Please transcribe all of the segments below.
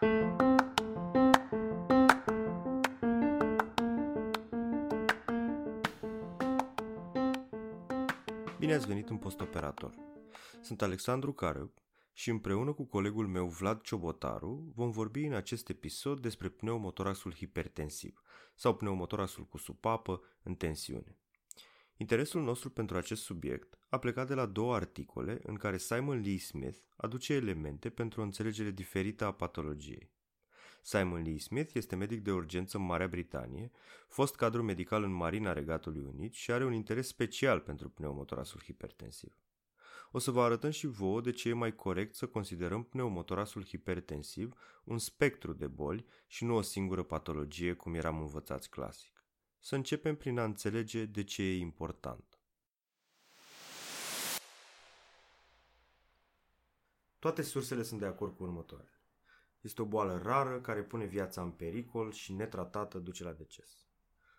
Bine ați venit în postoperator. Sunt Alexandru Carăb și împreună cu colegul meu Vlad Ciobotaru vom vorbi în acest episod despre pneumotoraxul hipertensiv sau pneumotoraxul cu supapă în tensiune. Interesul nostru pentru acest subiect a plecat de la două articole în care Simon Lee Smith aduce elemente pentru o înțelegere diferită a patologiei. Simon Lee Smith este medic de urgență în Marea Britanie, fost cadru medical în Marina Regatului Unit și are un interes special pentru pneumotorasul hipertensiv. O să vă arătăm și vouă de ce e mai corect să considerăm pneumotorasul hipertensiv un spectru de boli și nu o singură patologie cum eram învățați clasic. Să începem prin a înțelege de ce e important. Toate sursele sunt de acord cu următoarele. Este o boală rară care pune viața în pericol și netratată duce la deces.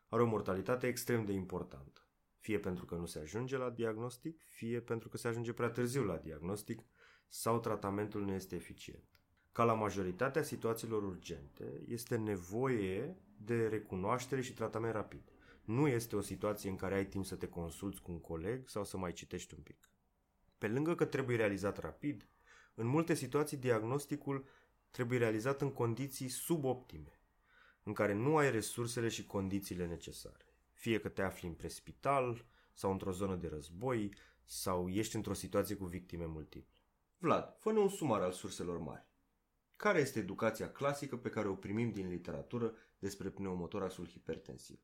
Are o mortalitate extrem de importantă, fie pentru că nu se ajunge la diagnostic, fie pentru că se ajunge prea târziu la diagnostic sau tratamentul nu este eficient. Ca la majoritatea situațiilor urgente, este nevoie de recunoaștere și tratament rapid. Nu este o situație în care ai timp să te consulți cu un coleg sau să mai citești un pic. Pe lângă că trebuie realizat rapid, în multe situații diagnosticul trebuie realizat în condiții suboptime, în care nu ai resursele și condițiile necesare. Fie că te afli în prespital sau într-o zonă de război sau ești într-o situație cu victime multiple. Vlad, fă un sumar al surselor mari. Care este educația clasică pe care o primim din literatură despre pneumotorasul hipertensiv?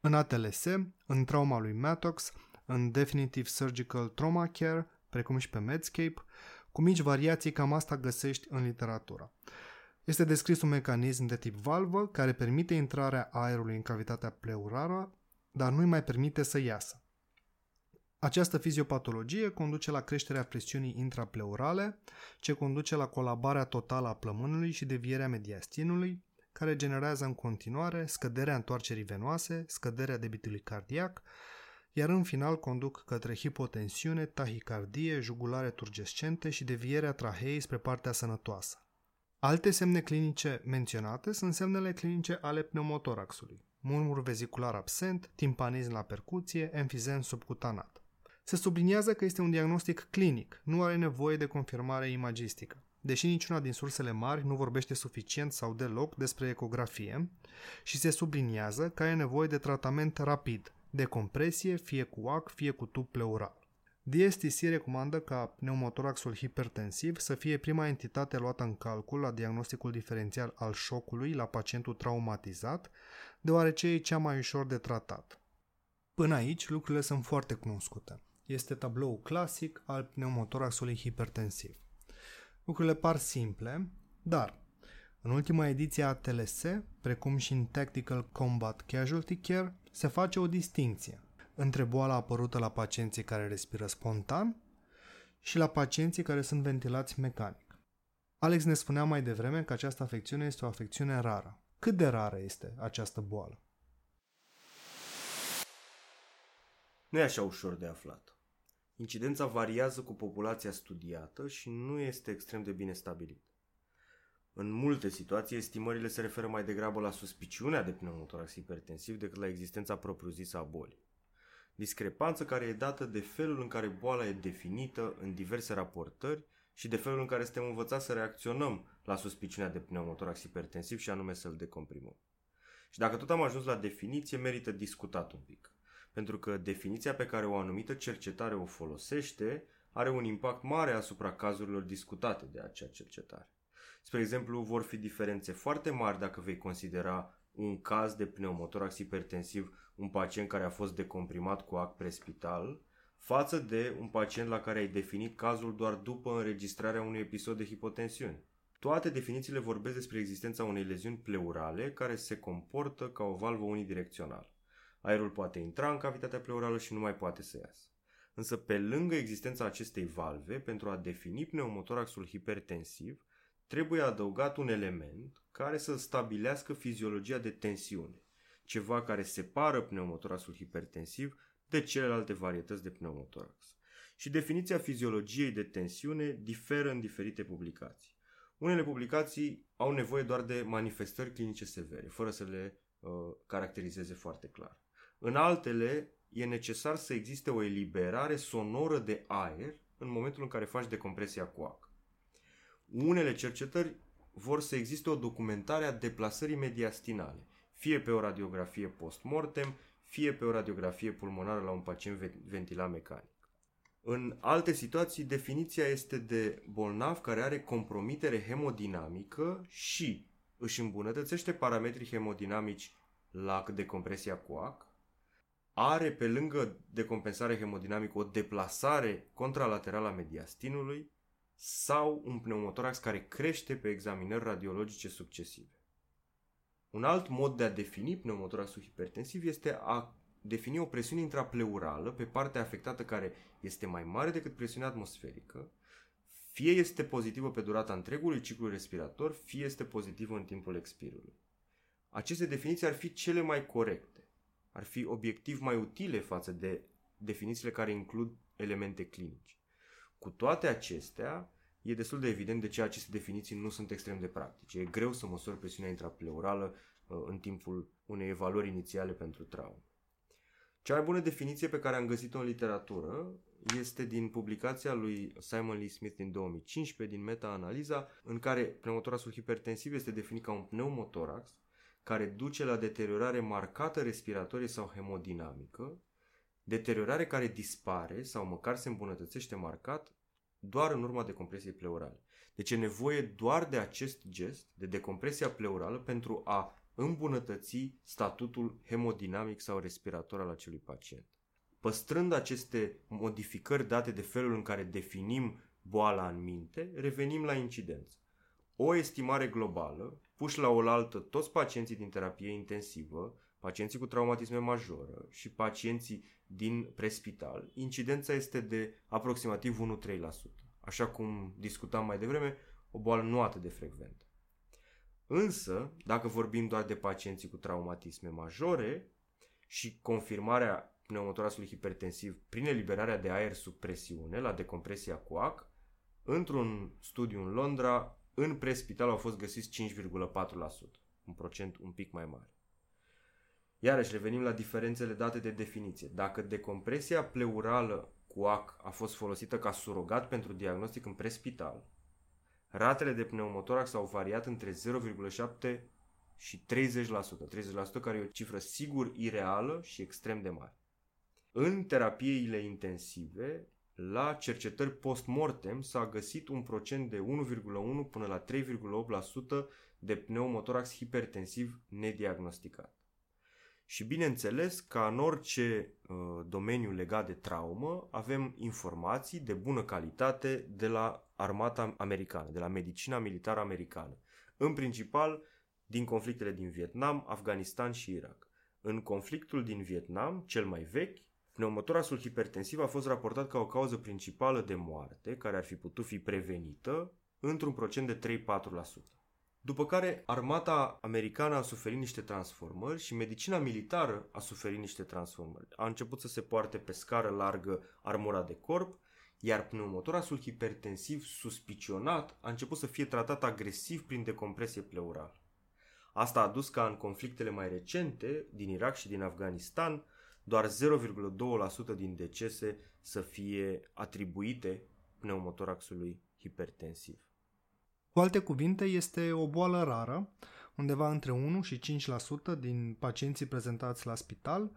În ATLS, în trauma lui Mattox, în Definitive Surgical Trauma Care, precum și pe Medscape, cu mici variații cam asta găsești în literatură. Este descris un mecanism de tip valvă care permite intrarea aerului în cavitatea pleurară, dar nu-i mai permite să iasă. Această fiziopatologie conduce la creșterea presiunii intrapleurale, ce conduce la colabarea totală a plămânului și devierea mediastinului, care generează în continuare scăderea întoarcerii venoase, scăderea debitului cardiac, iar în final conduc către hipotensiune, tahicardie, jugulare turgescente și devierea traheei spre partea sănătoasă. Alte semne clinice menționate sunt semnele clinice ale pneumotoraxului. Murmur vezicular absent, timpanism la percuție, enfizem subcutanat. Se subliniază că este un diagnostic clinic, nu are nevoie de confirmare imagistică. Deși niciuna din sursele mari nu vorbește suficient sau deloc despre ecografie și se subliniază că e nevoie de tratament rapid, de compresie, fie cu ac, fie cu tub pleural. DSTC recomandă ca pneumotoraxul hipertensiv să fie prima entitate luată în calcul la diagnosticul diferențial al șocului la pacientul traumatizat, deoarece e cea mai ușor de tratat. Până aici, lucrurile sunt foarte cunoscute. Este tabloul clasic al pneumotoraxului hipertensiv. Lucrurile par simple, dar în ultima ediție a TLS, precum și în Tactical Combat Casualty Care, se face o distinție între boala apărută la pacienții care respiră spontan și la pacienții care sunt ventilați mecanic. Alex ne spunea mai devreme că această afecțiune este o afecțiune rară. Cât de rară este această boală? Nu e așa ușor de aflat. Incidența variază cu populația studiată și nu este extrem de bine stabilit. În multe situații, estimările se referă mai degrabă la suspiciunea de pneumotorax hipertensiv decât la existența propriu-zisă a bolii. Discrepanță care e dată de felul în care boala e definită în diverse raportări și de felul în care suntem învățați să reacționăm la suspiciunea de pneumotorax hipertensiv și anume să-l decomprimăm. Și dacă tot am ajuns la definiție, merită discutat un pic. Pentru că definiția pe care o anumită cercetare o folosește are un impact mare asupra cazurilor discutate de acea cercetare. Spre exemplu, vor fi diferențe foarte mari dacă vei considera un caz de pneumotorax hipertensiv un pacient care a fost decomprimat cu ac prespital față de un pacient la care ai definit cazul doar după înregistrarea unui episod de hipotensiune. Toate definițiile vorbesc despre existența unei leziuni pleurale care se comportă ca o valvă unidirecțională. Aerul poate intra în cavitatea pleurală și nu mai poate să iasă. Însă pe lângă existența acestei valve, pentru a defini pneumotoraxul hipertensiv, trebuie adăugat un element care să stabilească fiziologia de tensiune, ceva care separă pneumotoraxul hipertensiv de celelalte varietăți de pneumotorax. și definiția fiziologiei de tensiune diferă în diferite publicații. Unele publicații au nevoie doar de manifestări clinice severe, fără să le uh, caracterizeze foarte clar. În altele, e necesar să existe o eliberare sonoră de aer în momentul în care faci decompresia coacă. Unele cercetări vor să existe o documentare a deplasării mediastinale, fie pe o radiografie post-mortem, fie pe o radiografie pulmonară la un pacient ventilat mecanic. În alte situații, definiția este de bolnav care are compromitere hemodinamică și își îmbunătățește parametrii hemodinamici la decompresia coac, are pe lângă decompensare hemodinamică o deplasare contralaterală a mediastinului sau un pneumotorax care crește pe examinări radiologice succesive. Un alt mod de a defini pneumotoraxul hipertensiv este a defini o presiune intrapleurală pe partea afectată care este mai mare decât presiunea atmosferică, fie este pozitivă pe durata întregului ciclu respirator, fie este pozitivă în timpul expirului. Aceste definiții ar fi cele mai corecte, ar fi obiectiv mai utile față de definițiile care includ elemente clinice. Cu toate acestea, e destul de evident de ce aceste definiții nu sunt extrem de practice. E greu să măsori presiunea intrapleurală uh, în timpul unei evaluări inițiale pentru traumă. Cea mai bună definiție pe care am găsit-o în literatură este din publicația lui Simon Lee Smith din 2015, din meta-analiza, în care pneumotoraxul hipertensiv este definit ca un pneumotorax care duce la deteriorare marcată respiratorie sau hemodinamică, deteriorare care dispare sau măcar se îmbunătățește marcat doar în urma decompresiei pleurale. Deci e nevoie doar de acest gest, de decompresia pleurală, pentru a îmbunătăți statutul hemodinamic sau respirator al acelui pacient. Păstrând aceste modificări date de felul în care definim boala în minte, revenim la incidență. O estimare globală, puși la oaltă toți pacienții din terapie intensivă, pacienții cu traumatisme majoră și pacienții din prespital, incidența este de aproximativ 1-3%. Așa cum discutam mai devreme, o boală nu atât de frecventă. Însă, dacă vorbim doar de pacienții cu traumatisme majore și confirmarea pneumotorasului hipertensiv prin eliberarea de aer sub presiune la decompresia coac, într-un studiu în Londra, în prespital au fost găsiți 5,4%, un procent un pic mai mare. Iarăși revenim la diferențele date de definiție. Dacă decompresia pleurală coac a fost folosită ca surogat pentru diagnostic în prespital, ratele de pneumotorax au variat între 0,7 și 30%. 30% care e o cifră sigur ireală și extrem de mare. În terapiile intensive, la cercetări post-mortem s-a găsit un procent de 1,1 până la 3,8% de pneumotorax hipertensiv nediagnosticat. Și bineînțeles, ca în orice uh, domeniu legat de traumă, avem informații de bună calitate de la armata americană, de la medicina militară americană. În principal, din conflictele din Vietnam, Afganistan și Irak. În conflictul din Vietnam, cel mai vechi, pneumotorasul hipertensiv a fost raportat ca o cauză principală de moarte, care ar fi putut fi prevenită, într-un procent de 3-4%. După care armata americană a suferit niște transformări și medicina militară a suferit niște transformări. A început să se poarte pe scară largă armura de corp, iar pneumotorasul hipertensiv suspicionat a început să fie tratat agresiv prin decompresie pleurală. Asta a dus ca în conflictele mai recente din Irak și din Afganistan doar 0,2% din decese să fie atribuite pneumotoraxului hipertensiv. Cu alte cuvinte, este o boală rară, undeva între 1 și 5% din pacienții prezentați la spital.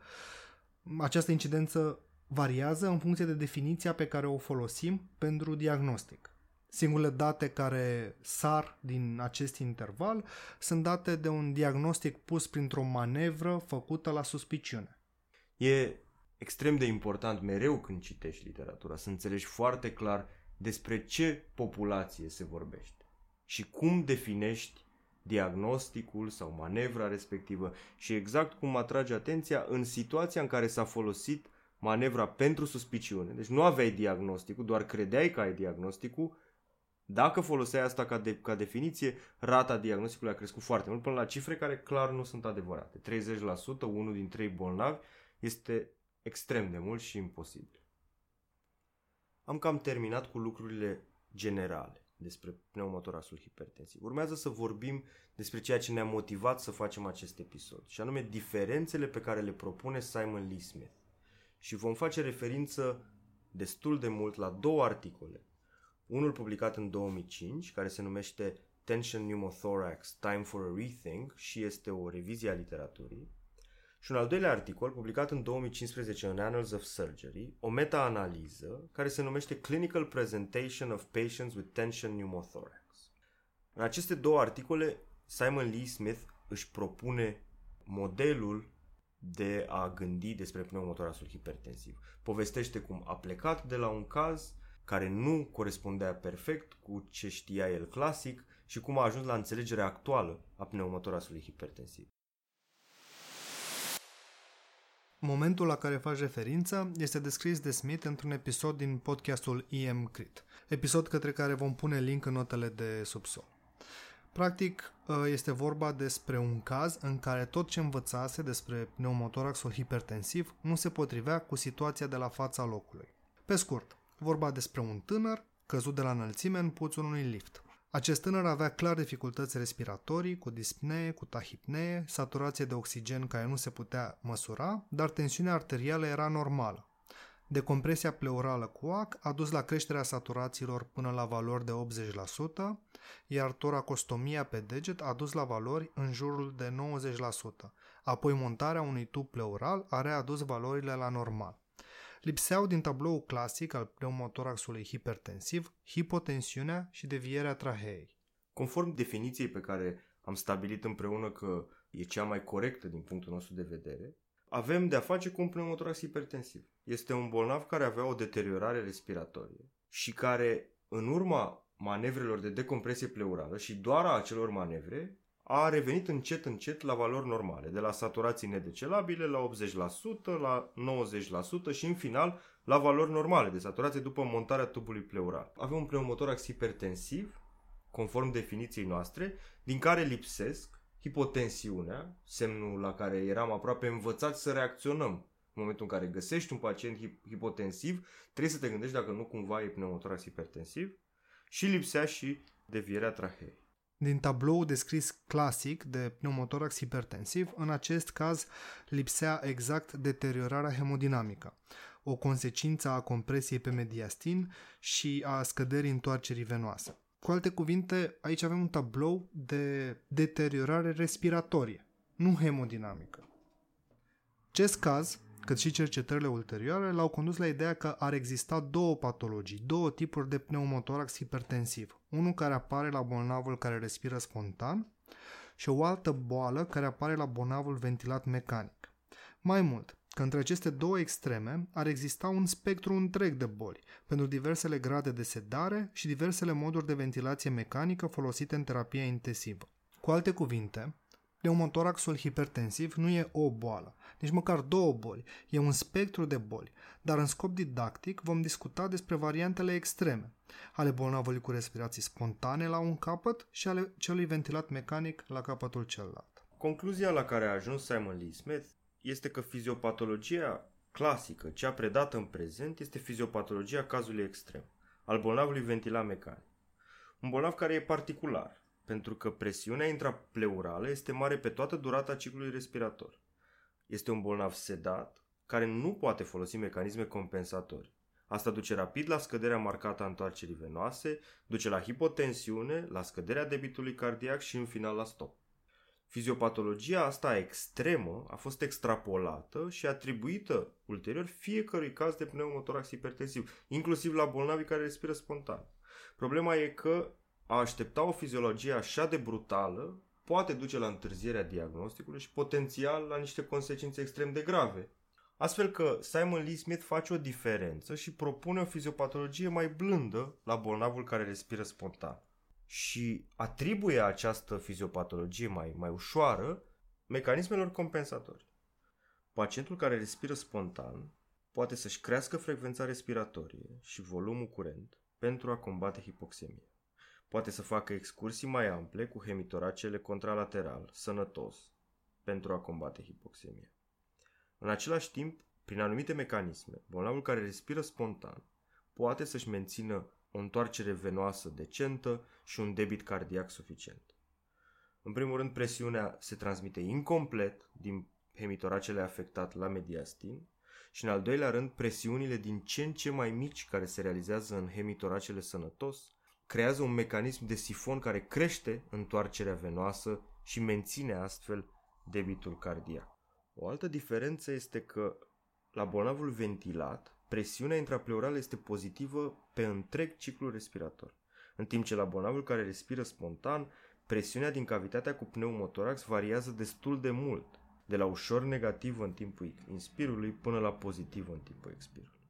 Această incidență variază în funcție de definiția pe care o folosim pentru diagnostic. Singurele date care sar din acest interval sunt date de un diagnostic pus printr-o manevră făcută la suspiciune. E extrem de important mereu când citești literatura să înțelegi foarte clar despre ce populație se vorbește și cum definești diagnosticul sau manevra respectivă și exact cum atrage atenția în situația în care s-a folosit manevra pentru suspiciune. Deci nu aveai diagnosticul, doar credeai că ai diagnosticul. Dacă foloseai asta ca, de, ca definiție, rata diagnosticului a crescut foarte mult până la cifre care clar nu sunt adevărate. 30%, unul din trei bolnavi, este extrem de mult și imposibil. am cam terminat cu lucrurile generale despre pneumotorasul hipertensiv. Urmează să vorbim despre ceea ce ne-a motivat să facem acest episod, și anume diferențele pe care le propune Simon Lee Smith. Și vom face referință destul de mult la două articole. Unul publicat în 2005, care se numește Tension Pneumothorax, Time for a Rethink și este o revizie a literaturii, și un al doilea articol publicat în 2015 în Annals of Surgery, o meta-analiză care se numește Clinical Presentation of Patients with Tension Pneumothorax. În aceste două articole, Simon Lee Smith își propune modelul de a gândi despre pneumotorasul hipertensiv. Povestește cum a plecat de la un caz care nu corespundea perfect cu ce știa el clasic și cum a ajuns la înțelegerea actuală a pneumotorasului hipertensiv. Momentul la care faci referință este descris de Smith într-un episod din podcastul EM Crit, episod către care vom pune link în notele de subsol. Practic, ă, este vorba despre un caz în care tot ce învățase despre pneumotoraxul hipertensiv nu se potrivea cu situația de la fața locului. Pe scurt, vorba despre un tânăr căzut de la înălțime în puțul unui lift. Acest tânăr avea clar dificultăți respiratorii, cu dispnee, cu tahipnee, saturație de oxigen care nu se putea măsura, dar tensiunea arterială era normală. Decompresia pleurală cu AC a dus la creșterea saturațiilor până la valori de 80%, iar toracostomia pe deget a dus la valori în jurul de 90%. Apoi montarea unui tub pleural a readus valorile la normal. Lipseau din tablou clasic al pneumotoraxului hipertensiv hipotensiunea și devierea traheei. Conform definiției pe care am stabilit împreună că e cea mai corectă din punctul nostru de vedere, avem de a face cu un pneumotorax hipertensiv. Este un bolnav care avea o deteriorare respiratorie și care, în urma manevrelor de decompresie pleurală și doar a acelor manevre, a revenit încet încet la valori normale, de la saturații nedecelabile la 80%, la 90% și în final la valori normale de saturație după montarea tubului pleural. Avem un pneumotorax hipertensiv, conform definiției noastre, din care lipsesc hipotensiunea, semnul la care eram aproape învățați să reacționăm. În momentul în care găsești un pacient hipotensiv, trebuie să te gândești dacă nu cumva e pneumotorax hipertensiv și lipsea și devierea traheei. Din tablou descris clasic de pneumotorax hipertensiv, în acest caz lipsea exact deteriorarea hemodinamică, o consecință a compresiei pe mediastin și a scăderii întoarcerii venoase. Cu alte cuvinte, aici avem un tablou de deteriorare respiratorie, nu hemodinamică. Acest caz cât și cercetările ulterioare l-au condus la ideea că ar exista două patologii, două tipuri de pneumotorax hipertensiv. Unul care apare la bolnavul care respiră spontan și o altă boală care apare la bolnavul ventilat mecanic. Mai mult, că între aceste două extreme ar exista un spectru întreg de boli, pentru diversele grade de sedare și diversele moduri de ventilație mecanică folosite în terapia intensivă. Cu alte cuvinte, Pneumotoraxul hipertensiv nu e o boală, nici măcar două boli, e un spectru de boli, dar în scop didactic vom discuta despre variantele extreme, ale bolnavului cu respirații spontane la un capăt și ale celui ventilat mecanic la capătul celălalt. Concluzia la care a ajuns Simon Lee Smith este că fiziopatologia clasică, cea predată în prezent, este fiziopatologia cazului extrem, al bolnavului ventilat mecanic. Un bolnav care e particular, pentru că presiunea intrapleurală este mare pe toată durata ciclului respirator. Este un bolnav sedat care nu poate folosi mecanisme compensatorii. Asta duce rapid la scăderea marcată a întoarcerii venoase, duce la hipotensiune, la scăderea debitului cardiac și în final la stop. Fiziopatologia asta extremă a fost extrapolată și atribuită ulterior fiecărui caz de pneumotorax hipertensiv, inclusiv la bolnavii care respiră spontan. Problema e că a aștepta o fiziologie așa de brutală poate duce la întârzierea diagnosticului și potențial la niște consecințe extrem de grave. Astfel că Simon Lee Smith face o diferență și propune o fiziopatologie mai blândă la bolnavul care respiră spontan. Și atribuie această fiziopatologie mai, mai ușoară mecanismelor compensatorii. Pacientul care respiră spontan poate să-și crească frecvența respiratorie și volumul curent pentru a combate hipoxemia. Poate să facă excursii mai ample cu hemitoracele contralateral, sănătos, pentru a combate hipoxemia. În același timp, prin anumite mecanisme, bolnavul care respiră spontan poate să-și mențină o întoarcere venoasă decentă și un debit cardiac suficient. În primul rând, presiunea se transmite incomplet din hemitoracele afectat la mediastin și în al doilea rând, presiunile din ce în ce mai mici care se realizează în hemitoracele sănătos creează un mecanism de sifon care crește întoarcerea venoasă și menține astfel debitul cardiac. O altă diferență este că la bolnavul ventilat, presiunea intrapleurală este pozitivă pe întreg ciclul respirator, în timp ce la bolnavul care respiră spontan, presiunea din cavitatea cu pneumotorax variază destul de mult, de la ușor negativ în timpul inspirului până la pozitiv în timpul expirului.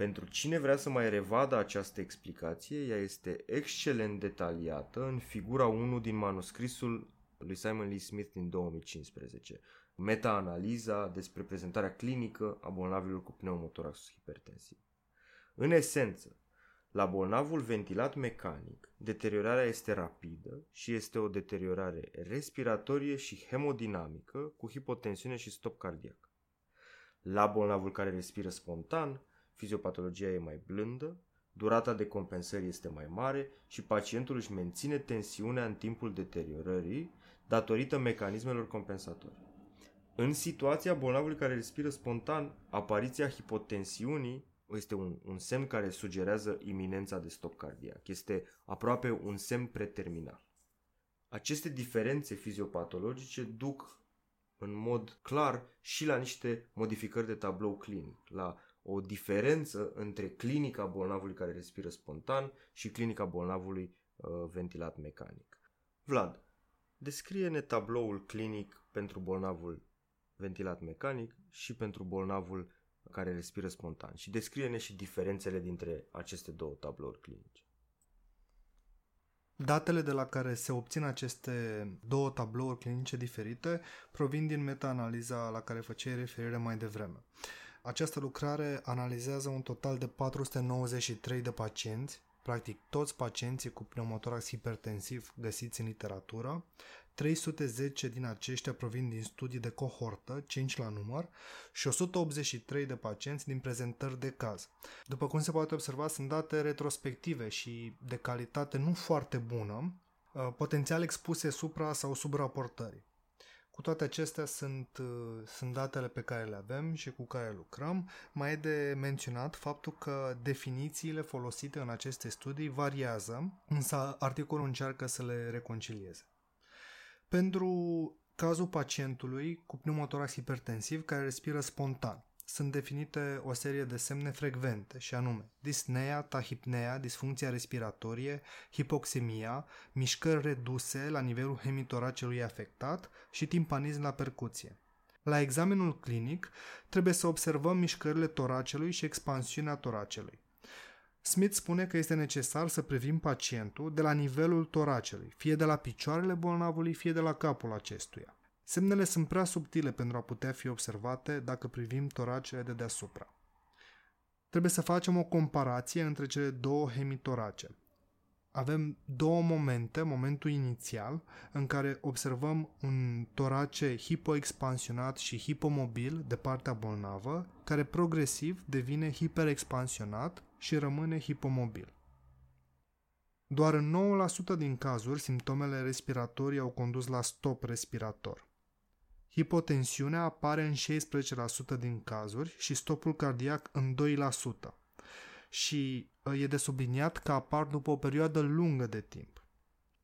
Pentru cine vrea să mai revadă această explicație, ea este excelent detaliată în figura 1 din manuscrisul lui Simon Lee Smith din 2015, meta-analiza despre prezentarea clinică a bolnavilor cu pneumotorax hipertensiv. În esență, la bolnavul ventilat mecanic, deteriorarea este rapidă și este o deteriorare respiratorie și hemodinamică cu hipotensiune și stop cardiac. La bolnavul care respiră spontan, fiziopatologia e mai blândă, durata de compensări este mai mare și pacientul își menține tensiunea în timpul deteriorării datorită mecanismelor compensatorii. În situația bolnavului care respiră spontan, apariția hipotensiunii este un, un semn care sugerează iminența de stop cardiac. Este aproape un semn preterminal. Aceste diferențe fiziopatologice duc în mod clar și la niște modificări de tablou clinic, la o diferență între clinica bolnavului care respiră spontan și clinica bolnavului uh, ventilat mecanic. Vlad, descrie-ne tabloul clinic pentru bolnavul ventilat mecanic și pentru bolnavul care respiră spontan și descrie-ne și diferențele dintre aceste două tablouri clinice. Datele de la care se obțin aceste două tablouri clinice diferite provin din meta-analiza la care făceai referire mai devreme. Această lucrare analizează un total de 493 de pacienți, practic toți pacienții cu pneumotorax hipertensiv găsiți în literatură, 310 din aceștia provin din studii de cohortă, 5 la număr, și 183 de pacienți din prezentări de caz. După cum se poate observa, sunt date retrospective și de calitate nu foarte bună, uh, potențial expuse supra sau sub raportării. Cu toate acestea sunt, uh, sunt datele pe care le avem și cu care lucrăm. Mai e de menționat faptul că definițiile folosite în aceste studii variază, însă articolul încearcă să le reconcilieze. Pentru cazul pacientului cu pneumotorax hipertensiv care respiră spontan, sunt definite o serie de semne frecvente, și anume disnea, tahipnea, disfuncția respiratorie, hipoxemia, mișcări reduse la nivelul hemitoracelui afectat și timpanism la percuție. La examenul clinic trebuie să observăm mișcările toracelui și expansiunea toracelui. Smith spune că este necesar să privim pacientul de la nivelul toracelui, fie de la picioarele bolnavului, fie de la capul acestuia. Semnele sunt prea subtile pentru a putea fi observate dacă privim toracele de deasupra. Trebuie să facem o comparație între cele două hemitorace. Avem două momente, momentul inițial, în care observăm un torace hipoexpansionat și hipomobil de partea bolnavă, care progresiv devine hiperexpansionat și rămâne hipomobil. Doar în 9% din cazuri, simptomele respiratorii au condus la stop respirator. Hipotensiunea apare în 16% din cazuri și stopul cardiac în 2%. Și uh, e de subliniat că apar după o perioadă lungă de timp.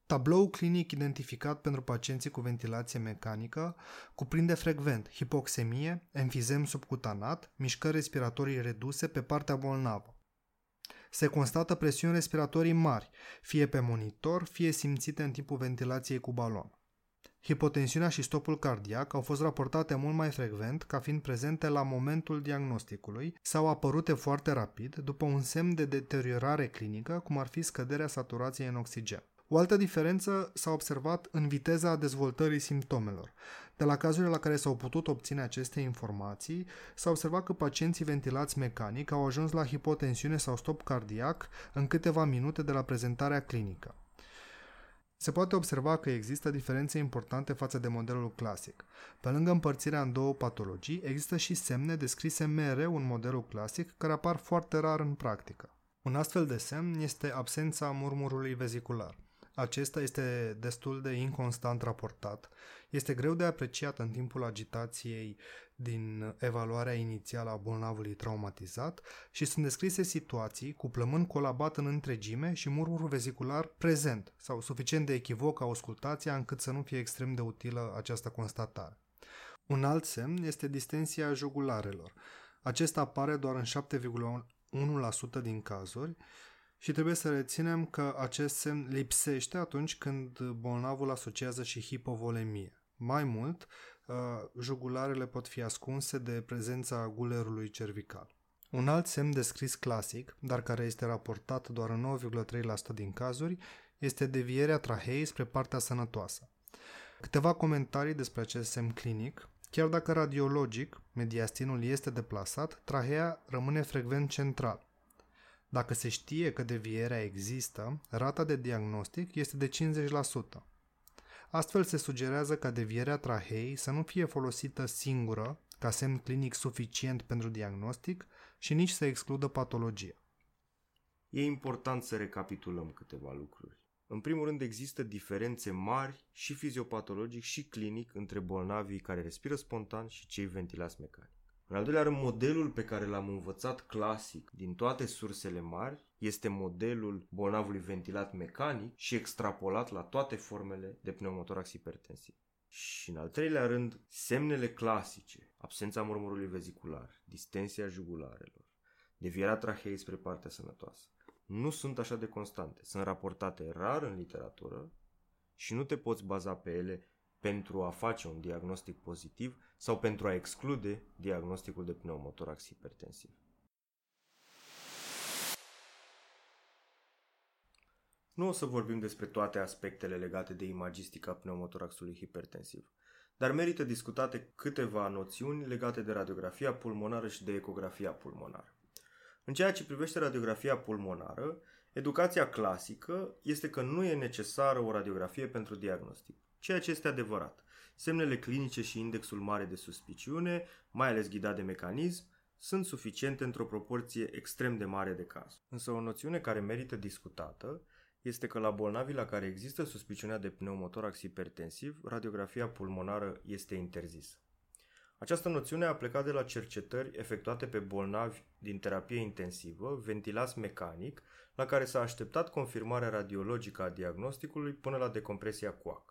Tablou clinic identificat pentru pacienții cu ventilație mecanică cuprinde frecvent hipoxemie, enfizem subcutanat, mișcări respiratorii reduse pe partea bolnavă. Se constată presiuni respiratorii mari, fie pe monitor, fie simțite în timpul ventilației cu balon. Hipotensiunea și stopul cardiac au fost raportate mult mai frecvent ca fiind prezente la momentul diagnosticului sau apărute foarte rapid după un semn de deteriorare clinică, cum ar fi scăderea saturației în oxigen. O altă diferență s-a observat în viteza dezvoltării simptomelor. De la cazurile la care s-au putut obține aceste informații, s-a observat că pacienții ventilați mecanic au ajuns la hipotensiune sau stop cardiac în câteva minute de la prezentarea clinică. Se poate observa că există diferențe importante față de modelul clasic. Pe lângă împărțirea în două patologii, există și semne descrise mereu în modelul clasic care apar foarte rar în practică. Un astfel de semn este absența murmurului vezicular. Acesta este destul de inconstant raportat. Este greu de apreciat în timpul agitației din evaluarea inițială a bolnavului traumatizat și sunt descrise situații cu plămân colabat în întregime și murmurul vezicular prezent sau suficient de echivoc auscultația încât să nu fie extrem de utilă această constatare. Un alt semn este distensia jugularelor. Acesta apare doar în 7,1% din cazuri și trebuie să reținem că acest semn lipsește atunci când bolnavul asociază și hipovolemie. Mai mult, uh, jugularele pot fi ascunse de prezența gulerului cervical. Un alt semn descris clasic, dar care este raportat doar în 9,3% din cazuri, este devierea traheei spre partea sănătoasă. Câteva comentarii despre acest semn clinic. Chiar dacă radiologic mediastinul este deplasat, trahea rămâne frecvent central. Dacă se știe că devierea există, rata de diagnostic este de 50%. Astfel se sugerează ca devierea trahei să nu fie folosită singură ca semn clinic suficient pentru diagnostic și nici să excludă patologia. E important să recapitulăm câteva lucruri. În primul rând există diferențe mari și fiziopatologic și clinic între bolnavii care respiră spontan și cei ventilați mecanic. În al doilea rând, modelul pe care l-am învățat clasic din toate sursele mari este modelul bolnavului ventilat mecanic și extrapolat la toate formele de pneumotorax hipertensiv. Și în al treilea rând, semnele clasice, absența murmurului vezicular, distensia jugularelor, devierea traheei spre partea sănătoasă, nu sunt așa de constante. Sunt raportate rar în literatură și nu te poți baza pe ele pentru a face un diagnostic pozitiv sau pentru a exclude diagnosticul de pneumotorax hipertensiv. Nu o să vorbim despre toate aspectele legate de imagistica pneumotoraxului hipertensiv, dar merită discutate câteva noțiuni legate de radiografia pulmonară și de ecografia pulmonară. În ceea ce privește radiografia pulmonară, educația clasică este că nu e necesară o radiografie pentru diagnostic, ceea ce este adevărat. Semnele clinice și indexul mare de suspiciune, mai ales ghidat de mecanism, sunt suficiente într-o proporție extrem de mare de caz. Însă o noțiune care merită discutată este că la bolnavii la care există suspiciunea de pneumotorax hipertensiv, radiografia pulmonară este interzisă. Această noțiune a plecat de la cercetări efectuate pe bolnavi din terapie intensivă, ventilați mecanic, la care s-a așteptat confirmarea radiologică a diagnosticului până la decompresia coacă.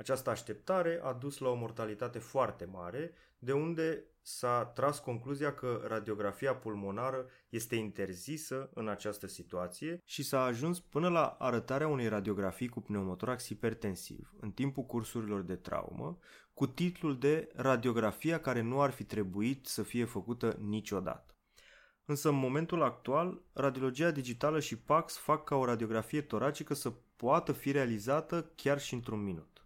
Această așteptare a dus la o mortalitate foarte mare, de unde s-a tras concluzia că radiografia pulmonară este interzisă în această situație și s-a ajuns până la arătarea unei radiografii cu pneumotorax hipertensiv în timpul cursurilor de traumă, cu titlul de radiografia care nu ar fi trebuit să fie făcută niciodată. Însă în momentul actual, radiologia digitală și PAX fac ca o radiografie toracică să poată fi realizată chiar și într-un minut.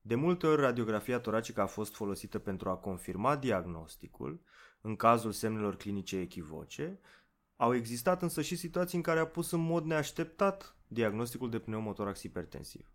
De multe ori, radiografia toracică a fost folosită pentru a confirma diagnosticul, în cazul semnelor clinice echivoce. Au existat însă și situații în care a pus în mod neașteptat diagnosticul de pneumotorax hipertensiv.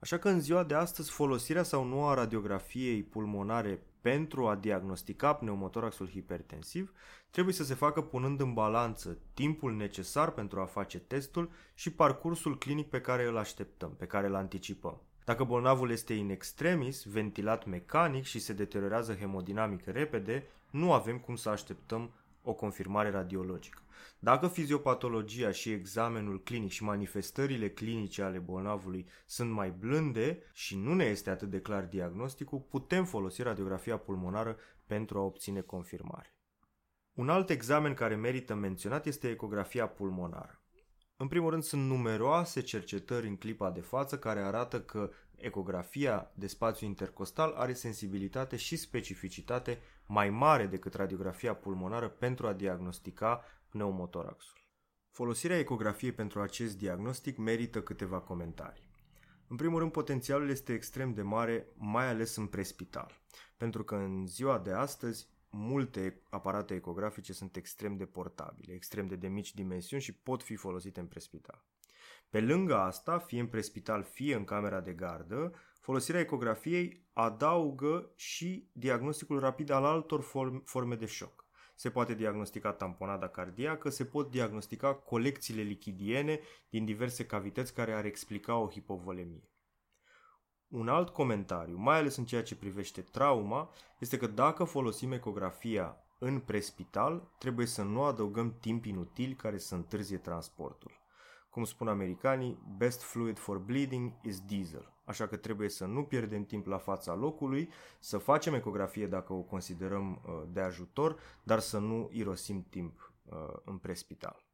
Așa că în ziua de astăzi folosirea sau nu a radiografiei pulmonare pentru a diagnostica pneumotoraxul hipertensiv trebuie să se facă punând în balanță timpul necesar pentru a face testul și parcursul clinic pe care îl așteptăm, pe care îl anticipăm. Dacă bolnavul este in extremis, ventilat mecanic și se deteriorează hemodinamic repede, nu avem cum să așteptăm o confirmare radiologică. Dacă fiziopatologia și examenul clinic și manifestările clinice ale bolnavului sunt mai blânde și nu ne este atât de clar diagnosticul, putem folosi radiografia pulmonară pentru a obține confirmare. Un alt examen care merită menționat este ecografia pulmonară. În primul rând, sunt numeroase cercetări în clipa de față care arată că ecografia de spațiu intercostal are sensibilitate și specificitate mai mare decât radiografia pulmonară pentru a diagnostica pneumotoraxul. Folosirea ecografiei pentru acest diagnostic merită câteva comentarii. În primul rând, potențialul este extrem de mare, mai ales în prespital, pentru că în ziua de astăzi multe aparate ecografice sunt extrem de portabile, extrem de de mici dimensiuni și pot fi folosite în prespital. Pe lângă asta, fie în prespital, fie în camera de gardă, folosirea ecografiei adaugă și diagnosticul rapid al altor forme de șoc. se poate diagnostica tamponada cardiacă, se pot diagnostica colecțiile lichidiene din diverse cavități care ar explica o hipovolemie. Un alt comentariu, mai ales în ceea ce privește trauma, este că dacă folosim ecografia în prespital, trebuie să nu adăugăm timp inutil care să întârzie transportul. Cum spun americanii, best fluid for bleeding is diesel, așa că trebuie să nu pierdem timp la fața locului, să facem ecografie dacă o considerăm uh, de ajutor, dar să nu irosim timp uh, în prespital.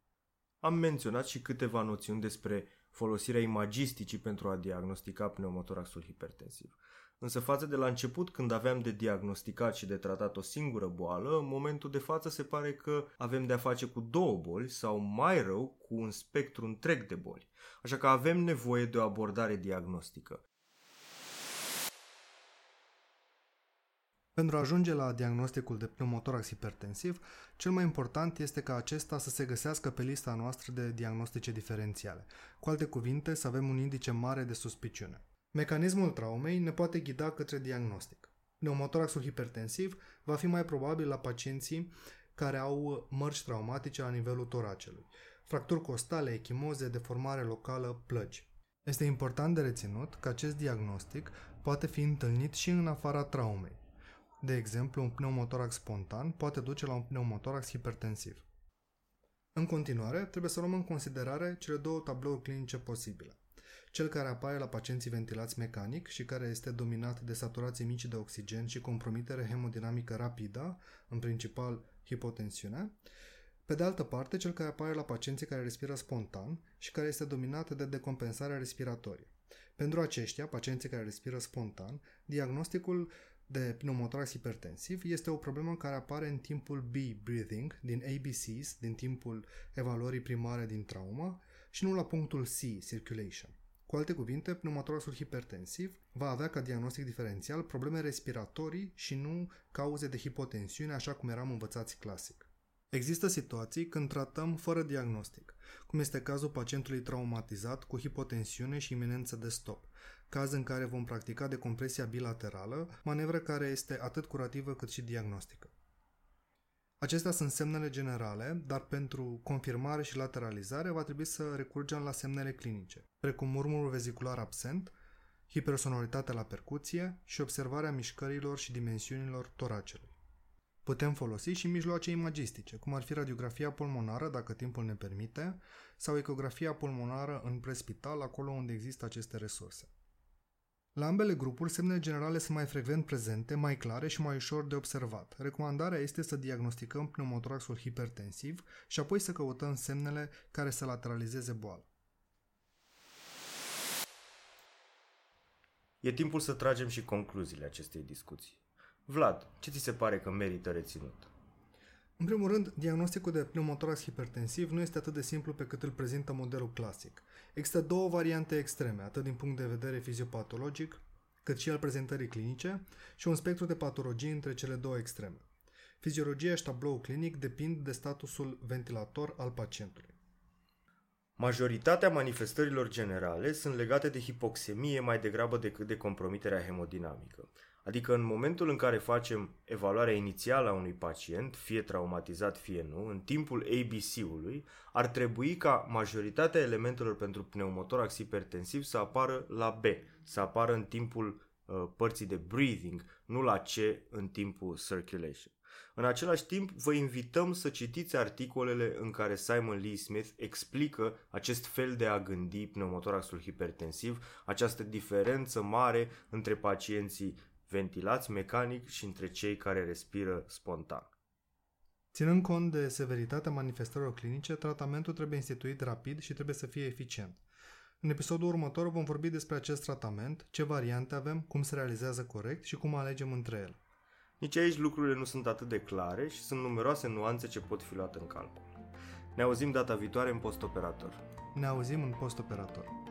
Am menționat și câteva noțiuni despre folosirea imagisticii pentru a diagnostica pneumotoraxul hipertensiv. Însă față de la început, când aveam de diagnosticat și de tratat o singură boală, în momentul de față se pare că avem de-a face cu două boli sau mai rău cu un spectru întreg de boli. Așa că avem nevoie de o abordare diagnostică. Pentru a ajunge la diagnosticul de pneumotorax hipertensiv, cel mai important este ca acesta să se găsească pe lista noastră de diagnostice diferențiale. Cu alte cuvinte, să avem un indice mare de suspiciune. Mecanismul traumei ne poate ghida către diagnostic. Pneumotoraxul hipertensiv va fi mai probabil la pacienții care au mărci traumatice la nivelul toracelui, fracturi costale, echimoze, deformare locală, plăci. Este important de reținut că acest diagnostic poate fi întâlnit și în afara traumei. De exemplu, un pneumotorax spontan poate duce la un pneumotorax hipertensiv. În continuare, trebuie să luăm în considerare cele două tablouri clinice posibile cel care apare la pacienții ventilați mecanic și care este dominat de saturații mici de oxigen și compromitere hemodinamică rapidă, în principal hipotensiune, pe de altă parte, cel care apare la pacienții care respiră spontan și care este dominat de decompensarea respiratorie. Pentru aceștia, pacienții care respiră spontan, diagnosticul de pneumotorax hipertensiv este o problemă care apare în timpul B-breathing din ABCs, din timpul evaluării primare din traumă și nu la punctul C, circulation. Cu alte cuvinte, pneumotoraxul hipertensiv va avea ca diagnostic diferențial probleme respiratorii și nu cauze de hipotensiune, așa cum eram învățați clasic. Există situații când tratăm fără diagnostic, cum este cazul pacientului traumatizat cu hipotensiune și iminență de stop, caz în care vom practica decompresia bilaterală, manevră care este atât curativă cât și diagnostică. Acestea sunt semnele generale, dar pentru confirmare și lateralizare va trebui să recurgem la semnele clinice, precum murmurul vezicular absent, hipersonoritate la percuție și observarea mișcărilor și dimensiunilor toracelui. Putem folosi și mijloace imagistice, cum ar fi radiografia pulmonară, dacă timpul ne permite, sau ecografia pulmonară în prespital, acolo unde există aceste resurse. La ambele grupuri, semnele generale sunt mai frecvent prezente, mai clare și mai ușor de observat. Recomandarea este să diagnosticăm pneumotoraxul hipertensiv și apoi să căutăm semnele care să lateralizeze boala. E timpul să tragem și concluziile acestei discuții. Vlad, ce ți se pare că merită reținut? În primul rând, diagnosticul de pneumotorax hipertensiv nu este atât de simplu pe cât îl prezintă modelul clasic. Există două variante extreme, atât din punct de vedere fiziopatologic, cât și al prezentării clinice, și un spectru de patologii între cele două extreme. Fiziologia și tabloul clinic depind de statusul ventilator al pacientului. Majoritatea manifestărilor generale sunt legate de hipoxemie mai degrabă decât de compromiterea hemodinamică. Adică în momentul în care facem evaluarea inițială a unui pacient, fie traumatizat, fie nu, în timpul ABC-ului, ar trebui ca majoritatea elementelor pentru pneumotorax hipertensiv să apară la B, să apară în timpul uh, părții de breathing, nu la C în timpul circulation. În același timp, vă invităm să citiți articolele în care Simon Lee Smith explică acest fel de a gândi pneumotoraxul hipertensiv, această diferență mare între pacienții ventilați mecanic și între cei care respiră spontan. Ținând cont de severitatea manifestărilor clinice, tratamentul trebuie instituit rapid și trebuie să fie eficient. În episodul următor vom vorbi despre acest tratament, ce variante avem, cum se realizează corect și cum alegem între ele. Nici aici lucrurile nu sunt atât de clare și sunt numeroase nuanțe ce pot fi luate în calcul. Ne auzim data viitoare în postoperator. Ne auzim în postoperator.